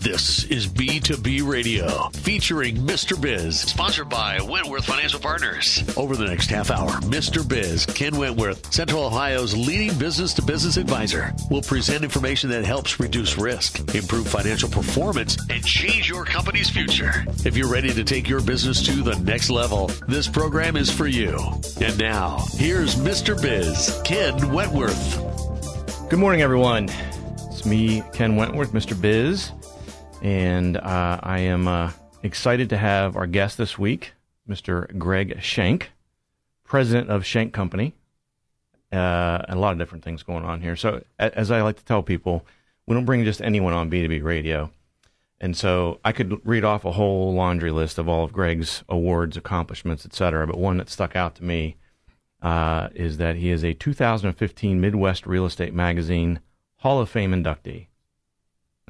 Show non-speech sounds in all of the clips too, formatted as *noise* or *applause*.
This is B2B Radio featuring Mr. Biz, sponsored by Wentworth Financial Partners. Over the next half hour, Mr. Biz, Ken Wentworth, Central Ohio's leading business to business advisor, will present information that helps reduce risk, improve financial performance, and change your company's future. If you're ready to take your business to the next level, this program is for you. And now, here's Mr. Biz, Ken Wentworth. Good morning, everyone. It's me, Ken Wentworth, Mr. Biz and uh, I am uh, excited to have our guest this week, Mr. Greg Shank, president of Shank Company. Uh, a lot of different things going on here. So, as I like to tell people, we don't bring just anyone on B2B radio. And so I could read off a whole laundry list of all of Greg's awards, accomplishments, et cetera. But one that stuck out to me uh, is that he is a 2015 Midwest Real Estate Magazine Hall of Fame inductee.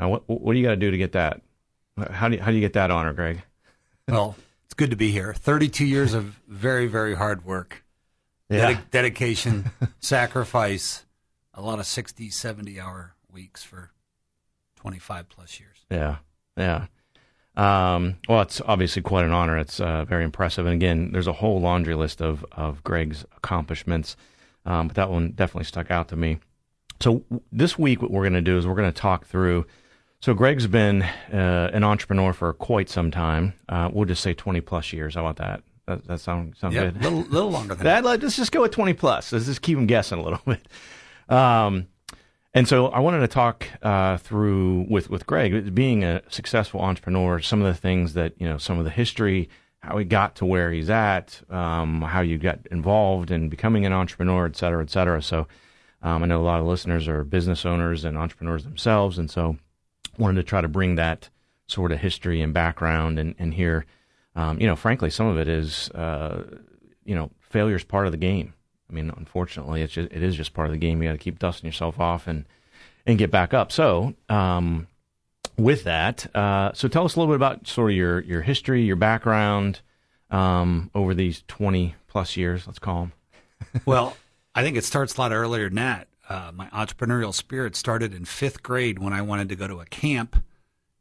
Now, what what do you got to do to get that? How do you, how do you get that honor, Greg? *laughs* well, it's good to be here. Thirty-two years of very very hard work, yeah. Ded- dedication, *laughs* sacrifice, a lot of 60, 70 hour weeks for twenty-five plus years. Yeah, yeah. Um, well, it's obviously quite an honor. It's uh, very impressive. And again, there's a whole laundry list of of Greg's accomplishments, um, but that one definitely stuck out to me. So this week, what we're going to do is we're going to talk through so Greg's been uh, an entrepreneur for quite some time. Uh, we'll just say 20 plus years. How about that? That, that sound, sound yeah, good? A little, little longer than that. Let's just go with 20 plus. Let's just keep him guessing a little *laughs* bit. Um, and so I wanted to talk uh, through with, with Greg, being a successful entrepreneur, some of the things that, you know, some of the history, how he got to where he's at, um, how you got involved in becoming an entrepreneur, et cetera, et cetera. So um, I know a lot of listeners are business owners and entrepreneurs themselves. And so wanted to try to bring that sort of history and background and, and here, um, you know, frankly, some of it is, uh, you know, failure is part of the game. I mean, unfortunately, it's just, it is just part of the game. You got to keep dusting yourself off and, and get back up. So, um, with that, uh, so tell us a little bit about sort of your, your history, your background, um, over these 20 plus years, let's call them. well, I think it starts a lot earlier than that uh, my entrepreneurial spirit started in fifth grade when I wanted to go to a camp,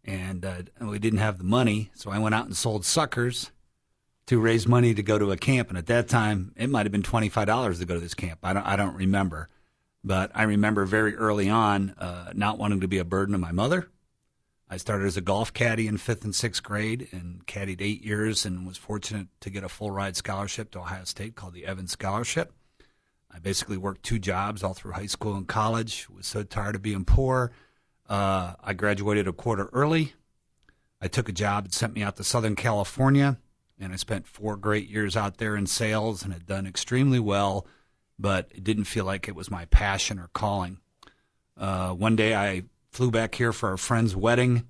and uh, we didn't have the money, so I went out and sold suckers to raise money to go to a camp. And at that time, it might have been twenty five dollars to go to this camp. I don't, I don't remember, but I remember very early on uh, not wanting to be a burden to my mother. I started as a golf caddy in fifth and sixth grade and caddied eight years and was fortunate to get a full ride scholarship to Ohio State called the Evans Scholarship. I basically worked two jobs all through high school and college. Was so tired of being poor. Uh, I graduated a quarter early. I took a job that sent me out to Southern California, and I spent four great years out there in sales and had done extremely well, but it didn't feel like it was my passion or calling. Uh, one day I flew back here for a friend's wedding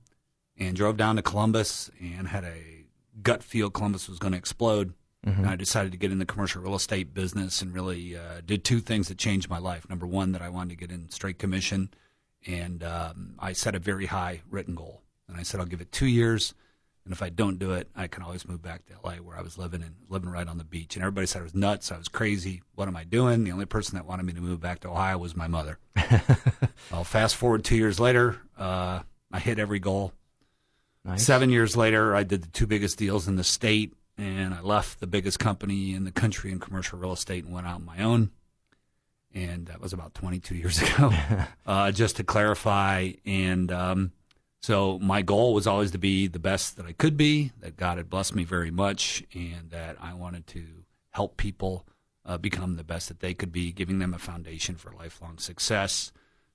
and drove down to Columbus and had a gut feel Columbus was going to explode. Mm-hmm. I decided to get in the commercial real estate business and really uh, did two things that changed my life. Number one, that I wanted to get in straight commission, and um, I set a very high written goal. And I said I'll give it two years, and if I don't do it, I can always move back to LA where I was living and living right on the beach. And everybody said I was nuts, I was crazy. What am I doing? The only person that wanted me to move back to Ohio was my mother. *laughs* well, fast forward two years later, uh, I hit every goal. Nice. Seven years later, I did the two biggest deals in the state and I left the biggest company in the country in commercial real estate and went out on my own. And that was about 22 years *laughs* ago, *laughs* uh, just to clarify. And um, so my goal was always to be the best that I could be, that God had blessed me very much, and that I wanted to help people uh, become the best that they could be, giving them a foundation for lifelong success.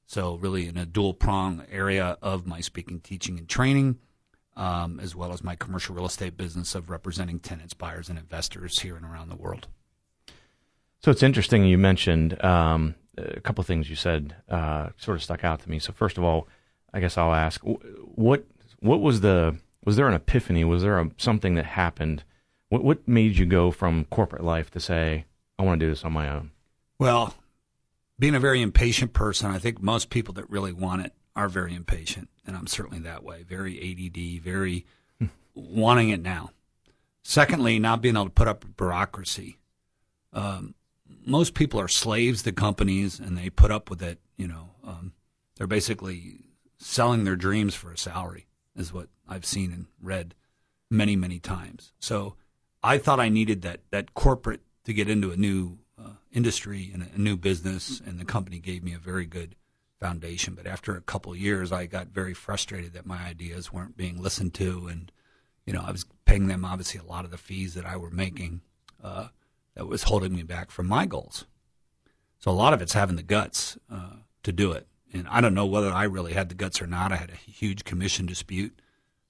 So, really, in a dual prong area of my speaking, teaching, and training um, as well as my commercial real estate business of representing tenants, buyers, and investors here and around the world. So it's interesting you mentioned um, a couple of things you said uh, sort of stuck out to me. So first of all, I guess I'll ask what what was the was there an epiphany? Was there a, something that happened? What what made you go from corporate life to say I want to do this on my own? Well, being a very impatient person, I think most people that really want it are very impatient, and I'm certainly that way. Very ADD, very *laughs* wanting it now. Secondly, not being able to put up bureaucracy. Um, most people are slaves to companies, and they put up with it. You know, um, they're basically selling their dreams for a salary, is what I've seen and read many, many times. So I thought I needed that that corporate to get into a new uh, industry and a new business, and the company gave me a very good foundation. But after a couple years, I got very frustrated that my ideas weren't being listened to, and you know I was paying them obviously a lot of the fees that I were making. Uh, that was holding me back from my goals. So a lot of it's having the guts uh, to do it. And I don't know whether I really had the guts or not. I had a huge commission dispute.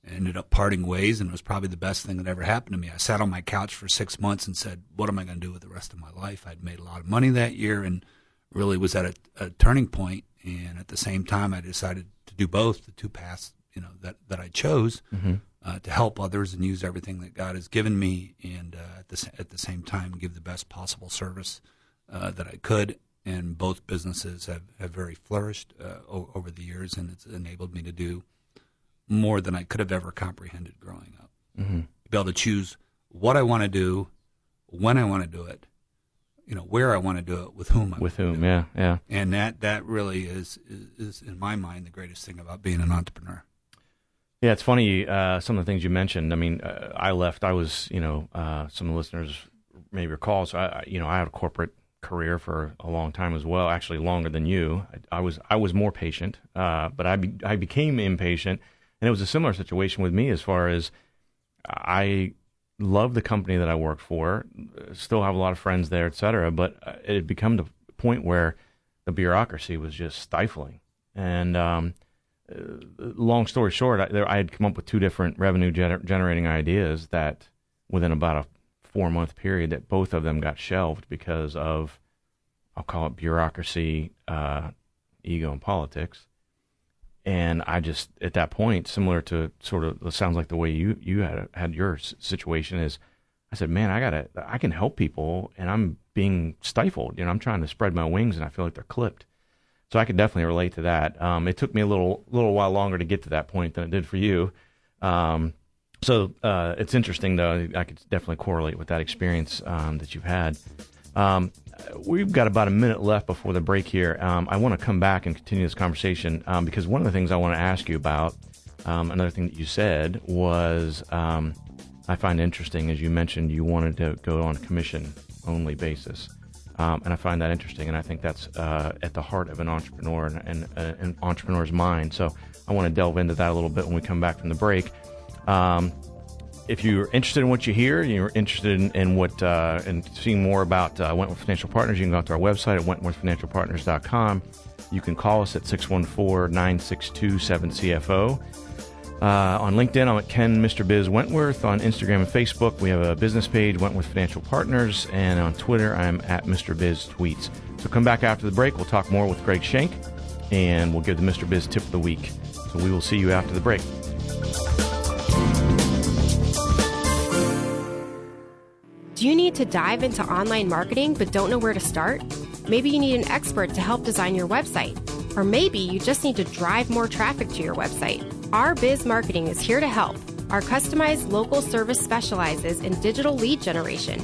ended up parting ways, and it was probably the best thing that ever happened to me. I sat on my couch for six months and said, "What am I going to do with the rest of my life?" I'd made a lot of money that year, and really was at a, a turning point. And at the same time, I decided to do both, the two paths, you know, that that I chose. Mm-hmm uh, to help others and use everything that God has given me, and uh, at the at the same time give the best possible service uh, that I could. And both businesses have, have very flourished uh, o- over the years, and it's enabled me to do more than I could have ever comprehended growing up. Mm-hmm. Be able to choose what I want to do, when I want to do it, you know, where I want to do it, with whom I with whom, yeah, yeah. And that that really is, is is in my mind the greatest thing about being an entrepreneur. Yeah, it's funny. Uh, some of the things you mentioned. I mean, uh, I left. I was, you know, uh, some of the listeners may recall. So, I, you know, I had a corporate career for a long time as well. Actually, longer than you. I, I was. I was more patient, uh, but I be, I became impatient, and it was a similar situation with me as far as I love the company that I worked for. Still have a lot of friends there, et cetera. But it had become the point where the bureaucracy was just stifling, and um, long story short, I, there, I, had come up with two different revenue gener- generating ideas that within about a four month period that both of them got shelved because of I'll call it bureaucracy, uh, ego, and politics. And I just at that point, similar to sort of sounds like the way you you had had your situation is, I said, man, I gotta I can help people, and I'm being stifled. You know, I'm trying to spread my wings, and I feel like they're clipped. So I could definitely relate to that. Um, it took me a little little while longer to get to that point than it did for you. Um, so uh, it's interesting, though. I could definitely correlate with that experience um, that you've had. Um, we've got about a minute left before the break here. Um, I want to come back and continue this conversation um, because one of the things I want to ask you about, another thing that you said was I find interesting, as you mentioned, you wanted to go on a commission only basis. Um, and I find that interesting, and I think that's uh, at the heart of an entrepreneur and, and uh, an entrepreneur's mind. So I want to delve into that a little bit when we come back from the break. Um, if you're interested in what you hear, you're interested in, in what uh, and seeing more about uh, Wentworth Financial Partners, you can go to our website at wentworthfinancialpartners.com. You can call us at 614 962 7CFO. Uh, on LinkedIn, I'm at Ken Mr. Biz Wentworth. On Instagram and Facebook, we have a business page, Wentworth Financial Partners. And on Twitter, I'm at Mr. Biz Tweets. So come back after the break. We'll talk more with Greg Shank and we'll give the Mr. Biz tip of the week. So we will see you after the break. Do you need to dive into online marketing but don't know where to start? Maybe you need an expert to help design your website. Or maybe you just need to drive more traffic to your website. Our Biz Marketing is here to help. Our customized local service specializes in digital lead generation.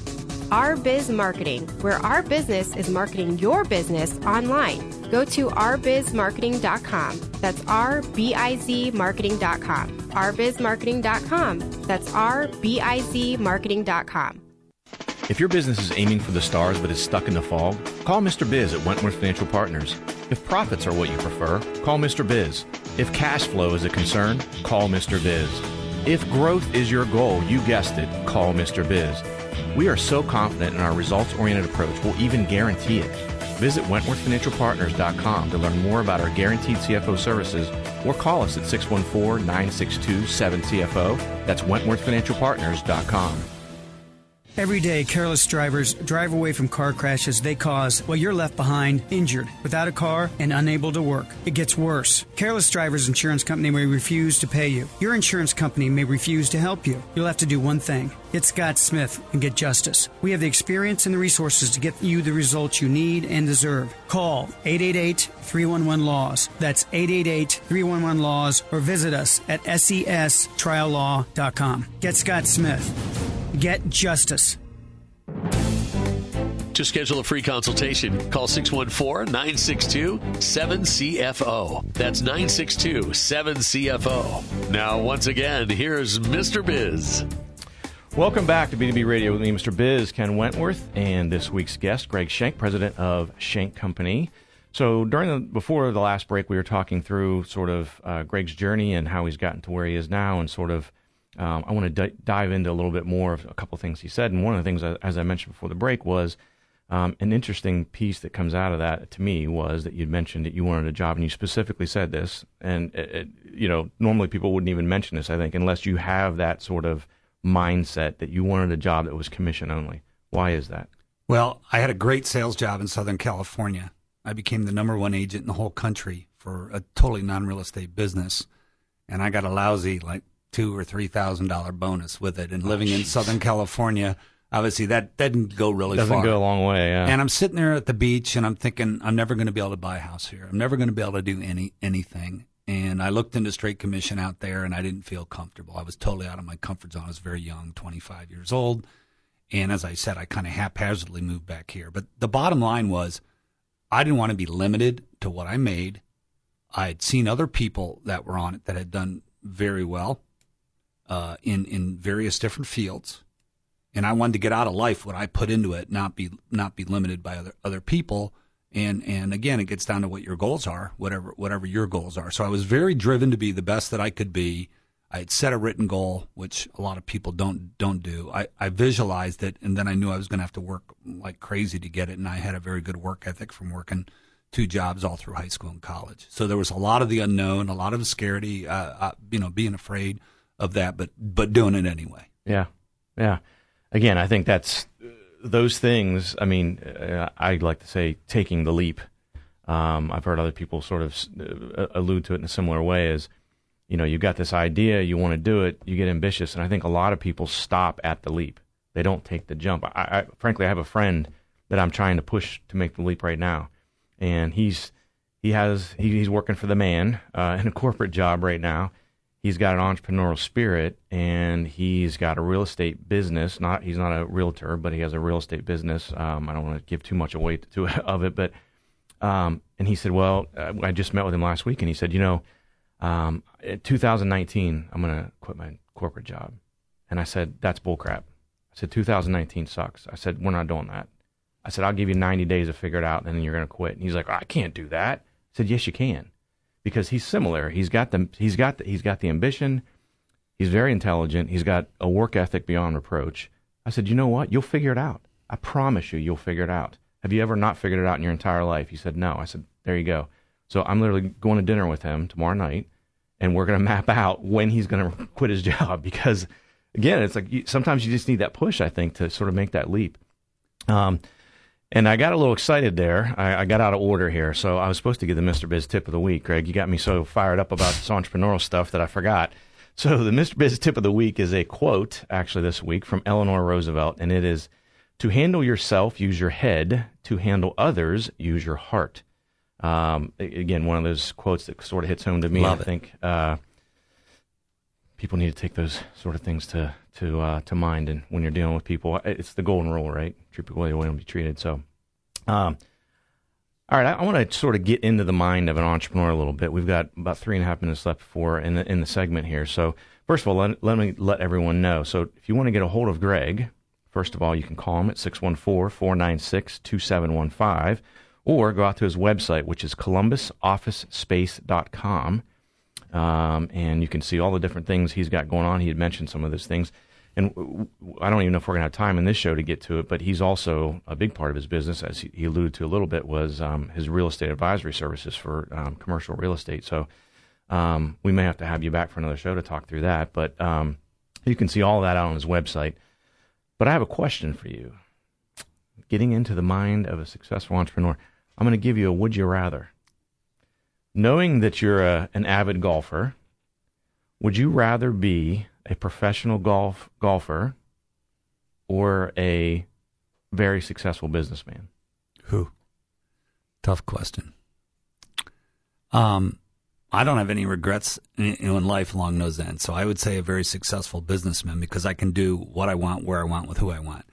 Our Biz Marketing, where our business is marketing your business online. Go to ourbizmarketing.com. That's R B I Z marketing.com. ourbizmarketing.com. That's R B I Z marketing.com. If your business is aiming for the stars but is stuck in the fog, call Mr. Biz at Wentworth Financial Partners. If profits are what you prefer, call Mr. Biz. If cash flow is a concern, call Mr. Biz. If growth is your goal, you guessed it, call Mr. Biz. We are so confident in our results oriented approach, we'll even guarantee it. Visit WentworthFinancialPartners.com to learn more about our guaranteed CFO services or call us at 614 962 7CFO. That's WentworthFinancialPartners.com. Every day, careless drivers drive away from car crashes they cause while you're left behind, injured, without a car, and unable to work. It gets worse. Careless Drivers Insurance Company may refuse to pay you. Your insurance company may refuse to help you. You'll have to do one thing get Scott Smith and get justice. We have the experience and the resources to get you the results you need and deserve. Call 888 311 Laws. That's 888 311 Laws or visit us at sestriallaw.com. Get Scott Smith Get justice. To schedule a free consultation, call 614 962 7CFO. That's 962 7CFO. Now, once again, here's Mr. Biz. Welcome back to B2B Radio with me, Mr. Biz, Ken Wentworth, and this week's guest, Greg Shank, president of Shank Company. So during the before the last break, we were talking through sort of uh, Greg's journey and how he's gotten to where he is now, and sort of um, I want to d- dive into a little bit more of a couple of things he said. And one of the things, as I mentioned before the break, was um, an interesting piece that comes out of that to me was that you'd mentioned that you wanted a job, and you specifically said this. And it, it, you know, normally people wouldn't even mention this, I think, unless you have that sort of mindset that you wanted a job that was commission only. Why is that? Well, I had a great sales job in Southern California. I became the number one agent in the whole country for a totally non-real estate business, and I got a lousy like two or three thousand dollar bonus with it. And oh, living in Southern California obviously that didn't go really Doesn't far. go a long way. Yeah. And I'm sitting there at the beach and I'm thinking, I'm never going to be able to buy a house here. I'm never going to be able to do any anything. And I looked into straight commission out there and I didn't feel comfortable. I was totally out of my comfort zone. I was very young, 25 years old. And as I said, I kind of haphazardly moved back here. But the bottom line was I didn't want to be limited to what I made. I had seen other people that were on it that had done very well uh, in in various different fields and I wanted to get out of life what I put into it, not be not be limited by other other people. And and again, it gets down to what your goals are, whatever whatever your goals are. So I was very driven to be the best that I could be. I had set a written goal, which a lot of people don't don't do. I, I visualized it, and then I knew I was going to have to work like crazy to get it. And I had a very good work ethic from working two jobs all through high school and college. So there was a lot of the unknown, a lot of scarcity, uh, uh, you know, being afraid of that, but but doing it anyway. Yeah, yeah again, I think that's those things. I mean, uh, I like to say taking the leap. Um, I've heard other people sort of uh, allude to it in a similar way Is you know, you've got this idea, you want to do it, you get ambitious, and I think a lot of people stop at the leap. They don't take the jump. I, I frankly, I have a friend that I'm trying to push to make the leap right now, and he's he has he, he's working for the man uh, in a corporate job right now, he's got an entrepreneurial spirit and he's got a real estate business. Not he's not a realtor, but he has a real estate business. Um, I don't want to give too much away to, *laughs* of it, but um, and he said, well, uh, I just met with him last week, and he said, you know, um, 2019, I'm going to quit my corporate job, and I said that's bullcrap. I said 2019 sucks. I said we're not doing that. I said I'll give you 90 days to figure it out, and then you're going to quit. And he's like, I can't do that. I said yes, you can because he's similar. He's got the he's got the, he's got the ambition. He's very intelligent. He's got a work ethic beyond reproach. I said, you know what? You'll figure it out. I promise you, you'll figure it out. Have you ever not figured it out in your entire life? He said, no. I said, there you go. So I'm literally going to dinner with him tomorrow night, and we're going to map out when he's going *laughs* to quit his job *laughs* because, again, it's like you, sometimes you just need that push. I think to sort of make that leap. Um, and I got a little excited there. I, I, got out of order here. So I was supposed to give the Mr. Biz tip of the week, Greg. You got me so fired up about this entrepreneurial stuff that I forgot. So *laughs* the Mr. Biz tip of the week is a quote, actually, this week from Eleanor Roosevelt. And it is To handle yourself, use your head. To handle others, use your heart. Um, again, one of those quotes that sort of hits home to me. Love I think uh, people need to take those sort of things to to uh, to mind. And when you're dealing with people, it's the golden rule, right? Treat people the way they want to be treated. So, um, all right, I, I want to sort of get into the mind of an entrepreneur a little bit. We've got about three and a half minutes left before in the in the segment here. So, first of all, let, let me let everyone know. So, if you want to get a hold of Greg, first of all, you can call him at 614-496-2715 or go out to his website, which is columbusofficespace.com. Um, and you can see all the different things he's got going on. He had mentioned some of those things. And I don't even know if we're going to have time in this show to get to it, but he's also a big part of his business, as he alluded to a little bit, was um, his real estate advisory services for um, commercial real estate. So um, we may have to have you back for another show to talk through that. But um, you can see all that out on his website. But I have a question for you. Getting into the mind of a successful entrepreneur, I'm going to give you a would you rather knowing that you're a, an avid golfer, would you rather be a professional golf golfer or a very successful businessman? Who? Tough question. Um, I don't have any regrets in, in life along those ends. So I would say a very successful businessman because I can do what I want, where I want, with who I want.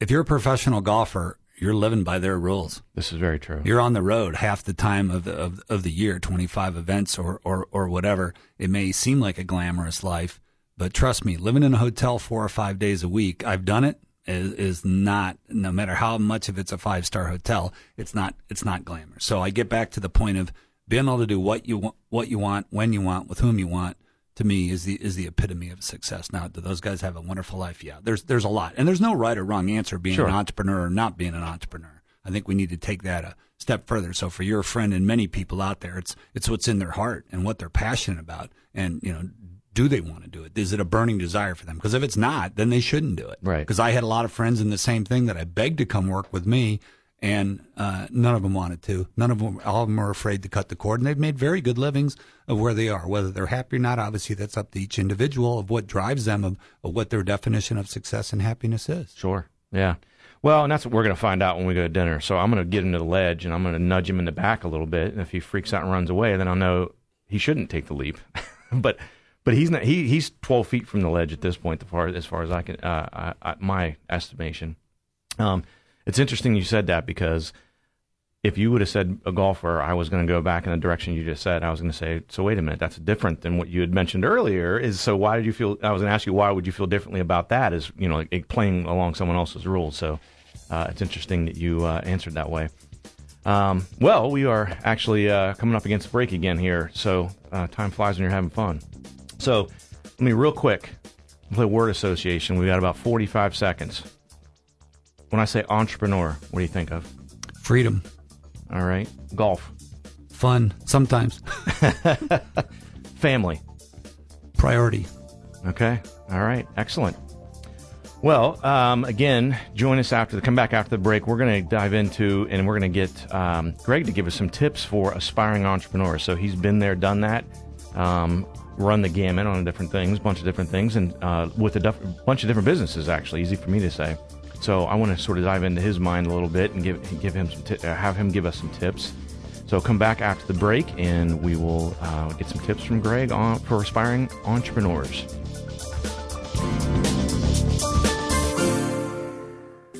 If you're a professional golfer, you're living by their rules. This is very true. You're on the road half the time of the, of, of the year, 25 events or, or, or whatever. It may seem like a glamorous life, but trust me, living in a hotel four or five days a week, I've done it, is, is not, no matter how much of it's a five star hotel, it's not, it's not glamorous. So I get back to the point of being able to do what you want, what you want, when you want, with whom you want, to me is the is the epitome of success. Now, do those guys have a wonderful life? Yeah, there's there's a lot, and there's no right or wrong answer being Sure. an entrepreneur or not being an entrepreneur. I think we need to take that a step further. So for your friend and many people out there, it's it's what's in their heart and what they're passionate about, and you know. Do they want to do it? Is it a burning desire for them? Because if it's not, then they shouldn't do it. Right. Because I had a lot of friends in the same thing that I begged to come work with me, and uh, none of them wanted to. None of them, all of them are afraid to cut the cord, and they've made very good livings of where they are. Whether they're happy or not, obviously that's up to each individual of what drives them, of, of what their definition of success and happiness is. Sure. Yeah. Well, and that's what we're going to find out when we go to dinner. So I'm going to get him to the ledge and I'm going to nudge him in the back a little bit. And if he freaks out and runs away, then I'll know he shouldn't take the leap. *laughs* but but he's not. He he's 12 feet from the ledge at this point, as far as far as I can, uh, I, I, my estimation. Um, it's interesting you said that because if you would have said a golfer, I was going to go back in the direction you just said. I was going to say, so wait a minute, that's different than what you had mentioned earlier. Is so why did you feel? I was going to ask you why would you feel differently about that? Is you know like, playing along someone else's rules. So uh, it's interesting that you uh, answered that way. Um, well, we are actually uh, coming up against break again here. So uh, time flies when you're having fun. So let me real quick play word association. We've got about 45 seconds. When I say entrepreneur, what do you think of? Freedom, All right, golf, fun, sometimes *laughs* family. priority. Okay. All right. Excellent. Well, um, again, join us after the come back after the break. We're going to dive into and we're going to get um, Greg to give us some tips for aspiring entrepreneurs. So he's been there, done that, um, run the gamut on different things, bunch of different things, and uh, with a def- bunch of different businesses. Actually, easy for me to say. So I want to sort of dive into his mind a little bit and give give him some ti- uh, have him give us some tips. So come back after the break, and we will uh, get some tips from Greg on for aspiring entrepreneurs.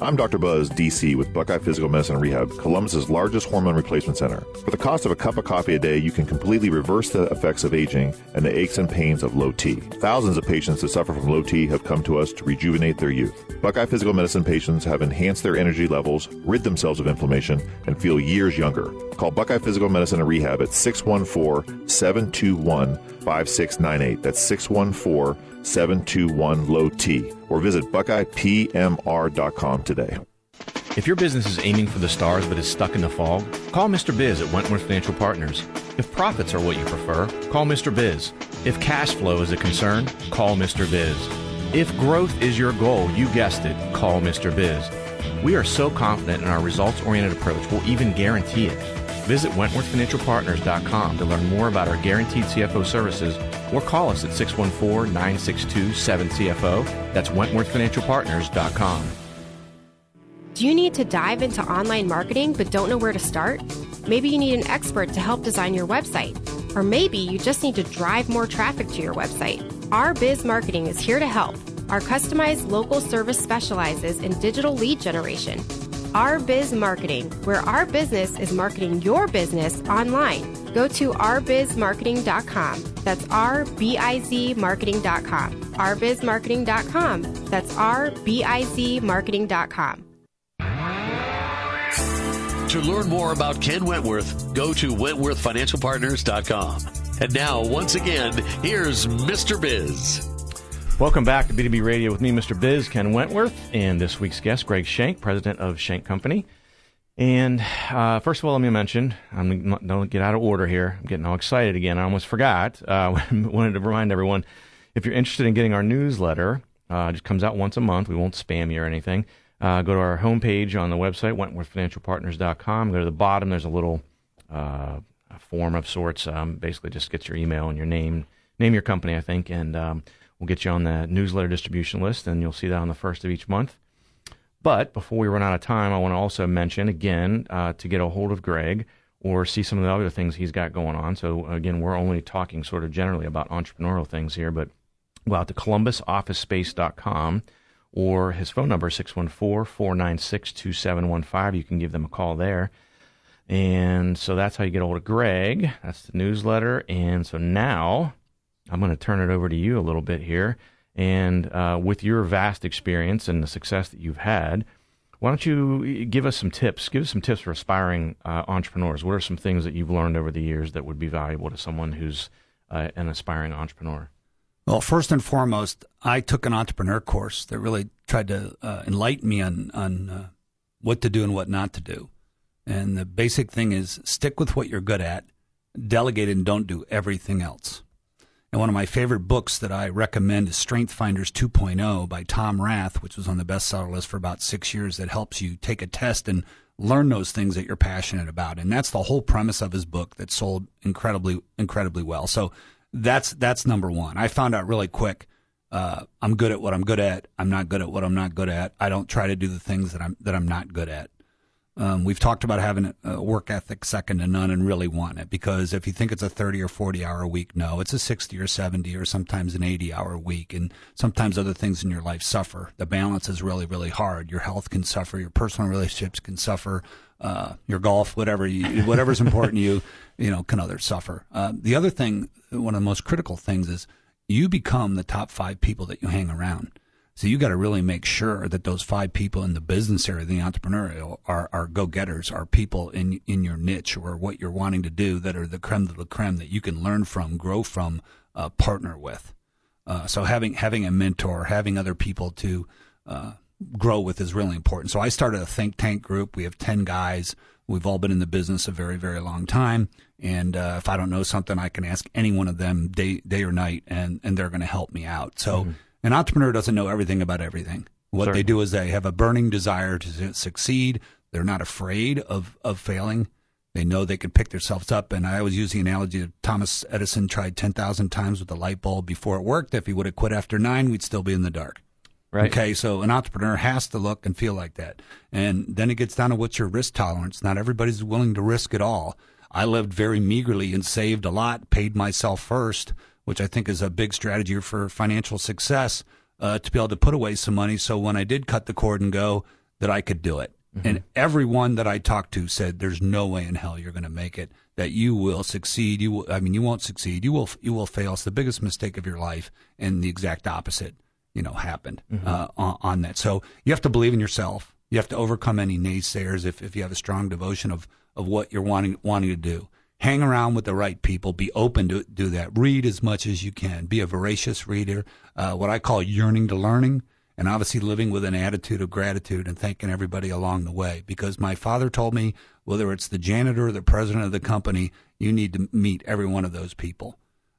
I'm Dr. Buzz, DC, with Buckeye Physical Medicine Rehab, Columbus's largest hormone replacement center. For the cost of a cup of coffee a day, you can completely reverse the effects of aging and the aches and pains of low T. Thousands of patients that suffer from low T have come to us to rejuvenate their youth. Buckeye Physical Medicine patients have enhanced their energy levels, rid themselves of inflammation, and feel years younger. Call Buckeye Physical Medicine and Rehab at 614 721 5698. That's 614 721 low T. Or visit BuckeyePMR.com today. If your business is aiming for the stars but is stuck in the fog, call Mr. Biz at Wentworth Financial Partners. If profits are what you prefer, call Mr. Biz. If cash flow is a concern, call Mr. Biz. If growth is your goal, you guessed it, call Mr. Biz. We are so confident in our results oriented approach, we'll even guarantee it. Visit WentworthFinancialPartners.com to learn more about our guaranteed CFO services or call us at 614 962 7CFO. That's WentworthFinancialPartners.com. Do you need to dive into online marketing but don't know where to start? Maybe you need an expert to help design your website. Or maybe you just need to drive more traffic to your website. Our Biz Marketing is here to help. Our customized local service specializes in digital lead generation. Our Biz Marketing, where our business is marketing your business online. Go to ourbizmarketing.com. That's R B I Z marketing.com. ourbizmarketing.com. That's R B I Z marketing.com. To learn more about Ken Wentworth, go to WentworthFinancialPartners.com. And now, once again, here's Mr. Biz. Welcome back to B2B Radio with me, Mr. Biz, Ken Wentworth, and this week's guest, Greg Shank, president of Shank Company. And uh, first of all, let me mention, I'm don't get out of order here. I'm getting all excited again. I almost forgot. Uh, *laughs* wanted to remind everyone, if you're interested in getting our newsletter, uh, it just comes out once a month. We won't spam you or anything. Uh, go to our homepage on the website, WentworthFinancialPartners.com. Go to the bottom. There's a little uh, form of sorts. Um, basically, just gets your email and your name, name your company, I think, and um, we'll get you on the newsletter distribution list, and you'll see that on the first of each month. But before we run out of time, I want to also mention again uh, to get a hold of Greg or see some of the other things he's got going on. So again, we're only talking sort of generally about entrepreneurial things here, but go out to columbusofficespace.com or his phone number 614-496-2715. You can give them a call there. And so that's how you get a hold of Greg. That's the newsletter. And so now I'm going to turn it over to you a little bit here. And uh, with your vast experience and the success that you've had, why don't you give us some tips? Give us some tips for aspiring uh, entrepreneurs. What are some things that you've learned over the years that would be valuable to someone who's uh, an aspiring entrepreneur? Well, first and foremost, I took an entrepreneur course that really tried to uh, enlighten me on on uh, what to do and what not to do. And the basic thing is stick with what you're good at, delegate and don't do everything else. And one of my favorite books that I recommend is Strength Finders 2.0 by Tom Rath, which was on the bestseller list for about six years, that helps you take a test and learn those things that you're passionate about. And that's the whole premise of his book that sold incredibly, incredibly well. So that's that's number one. I found out really quick. Uh, I'm good at what I'm good at. I'm not good at what I'm not good at. I don't try to do the things that I'm that I'm not good at. Um, we've talked about having a work ethic second to none and really want it because if you think it's a 30 or 40 hour week, no, it's a 60 or 70 or sometimes an 80 hour week. And sometimes other things in your life suffer. The balance is really, really hard. Your health can suffer. Your personal relationships can suffer. Uh, your golf, whatever you, whatever's important to you, you know, can others suffer. Uh, the other thing one of the most critical things is you become the top five people that you hang around. So you got to really make sure that those five people in the business area, the entrepreneurial, are, are go getters, are people in in your niche or what you're wanting to do that are the creme de la creme that you can learn from, grow from, uh, partner with. Uh, so having having a mentor, having other people to uh, grow with is really important. So I started a think tank group. We have ten guys. We've all been in the business a very very long time and uh, if I don't know something, I can ask any one of them day day or night, and and they're going to help me out. So mm-hmm. An entrepreneur doesn't know everything about everything. What Certainly. they do is they have a burning desire to succeed. They're not afraid of of failing. They know they can pick themselves up. And I always use the analogy of Thomas Edison tried ten thousand times with the light bulb before it worked. If he would have quit after nine, we'd still be in the dark. Right. Okay, so an entrepreneur has to look and feel like that. And then it gets down to what's your risk tolerance. Not everybody's willing to risk it all. I lived very meagerly and saved a lot, paid myself first, which I think is a big strategy for financial success uh, to be able to put away some money. So when I did cut the cord and go, that I could do it. Mm-hmm. And everyone that I talked to said, "There's no way in hell you're going to make it. That you will succeed. You, will, I mean, you won't succeed. You will, you will fail. It's the biggest mistake of your life." And the exact opposite, you know, happened mm-hmm. uh, on, on that. So you have to believe in yourself. You have to overcome any naysayers if, if you have a strong devotion of of what you're wanting wanting to do. Hang around with the right people. Be open to do that. Read as much as you can. Be a voracious reader. Uh, what I call yearning to learning, and obviously living with an attitude of gratitude and thanking everybody along the way. Because my father told me, whether it's the janitor or the president of the company, you need to meet every one of those people.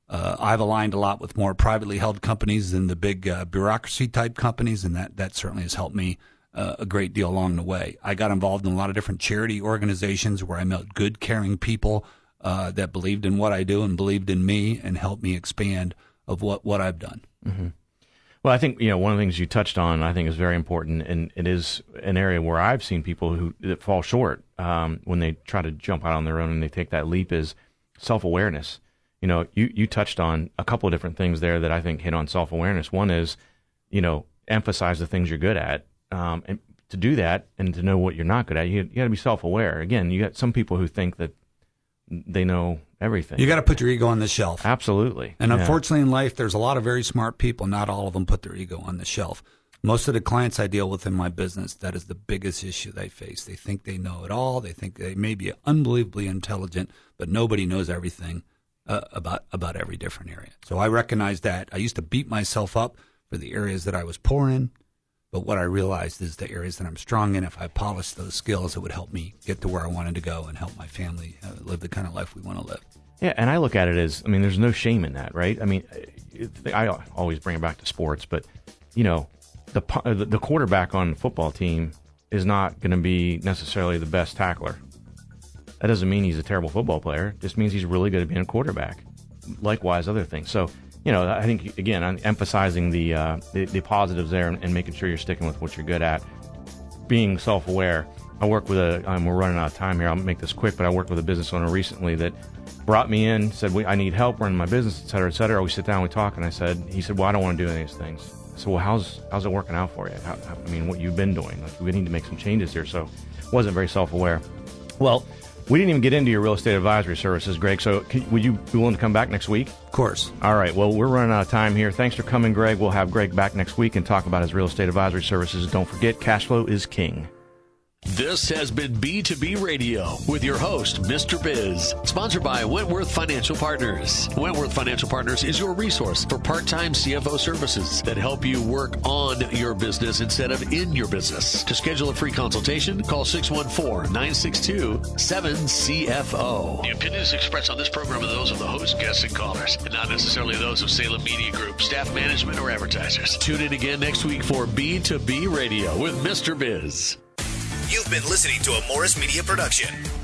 Uh, I've aligned a lot with more privately held companies than the big uh, bureaucracy type companies, and that that certainly has helped me uh, a great deal along the way. I got involved in a lot of different charity organizations where I met good, caring people uh, that believed in what I do and believed in me and helped me expand of what, what I've done. Mm-hmm. Well, I think you know one of the things you touched on. I think is very important, and it is an area where I've seen people who that fall short um, when they try to jump out on their own and they take that leap. Is self awareness. You know, you you touched on a couple of different things there that I think hit on self awareness. One is, you know, emphasize the things you're good at, um, and to do that and to know what you're not good at, you, you got to be self aware. Again, you got some people who think that they know everything. You got to put your ego on the shelf. Absolutely. And yeah. unfortunately, in life, there's a lot of very smart people. Not all of them put their ego on the shelf. Most of the clients I deal with in my business, that is the biggest issue they face. They think they know it all. They think they may be unbelievably intelligent, but nobody knows everything uh, about about every different area. So I recognize that. I used to beat myself up for the areas that I was poor in, but what I realized is the areas that I'm strong in, if I polished those skills, it would help me get to where I wanted to go and help my family uh, live the kind of life we want to live. Yeah, and I look at it as, I mean, there's no shame in that, right? I mean, I always bring it back to sports, but you know, the the quarterback on the football team is not going to be necessarily the best tackler. That doesn't mean he's a terrible football player. It just means he's really good at being a quarterback. Likewise, other things. So you know, I think again, emphasizing the uh, the, the, positives there and, and, making sure you're sticking with what you're good at, being self-aware. I work with a. Um, we're running out of time here. I'll make this quick, but I worked with a business owner recently that brought me in, said, "I need help running my business, et cetera, et cetera." We sit down, we talk, and I said, "He said, well, I don't want to do any of these things." I said, "Well, how's how's it working out for you? How, I mean, what you've been doing? Like, we need to make some changes here." So, wasn't very self-aware. Well, we didn't even get into your real estate advisory services, Greg. So, can, would you be willing to come back next week? Of course. All right. Well, we're running out of time here. Thanks for coming, Greg. We'll have Greg back next week and talk about his real estate advisory services. Don't forget, cash flow is king. This has been B2B Radio with your host, Mr. Biz, sponsored by Wentworth Financial Partners. Wentworth Financial Partners is your resource for part time CFO services that help you work on your business instead of in your business. To schedule a free consultation, call 614 962 7CFO. The opinions expressed on this program are those of the host, guests, and callers, and not necessarily those of Salem Media Group, staff management, or advertisers. Tune in again next week for B2B Radio with Mr. Biz. You've been listening to a Morris Media production.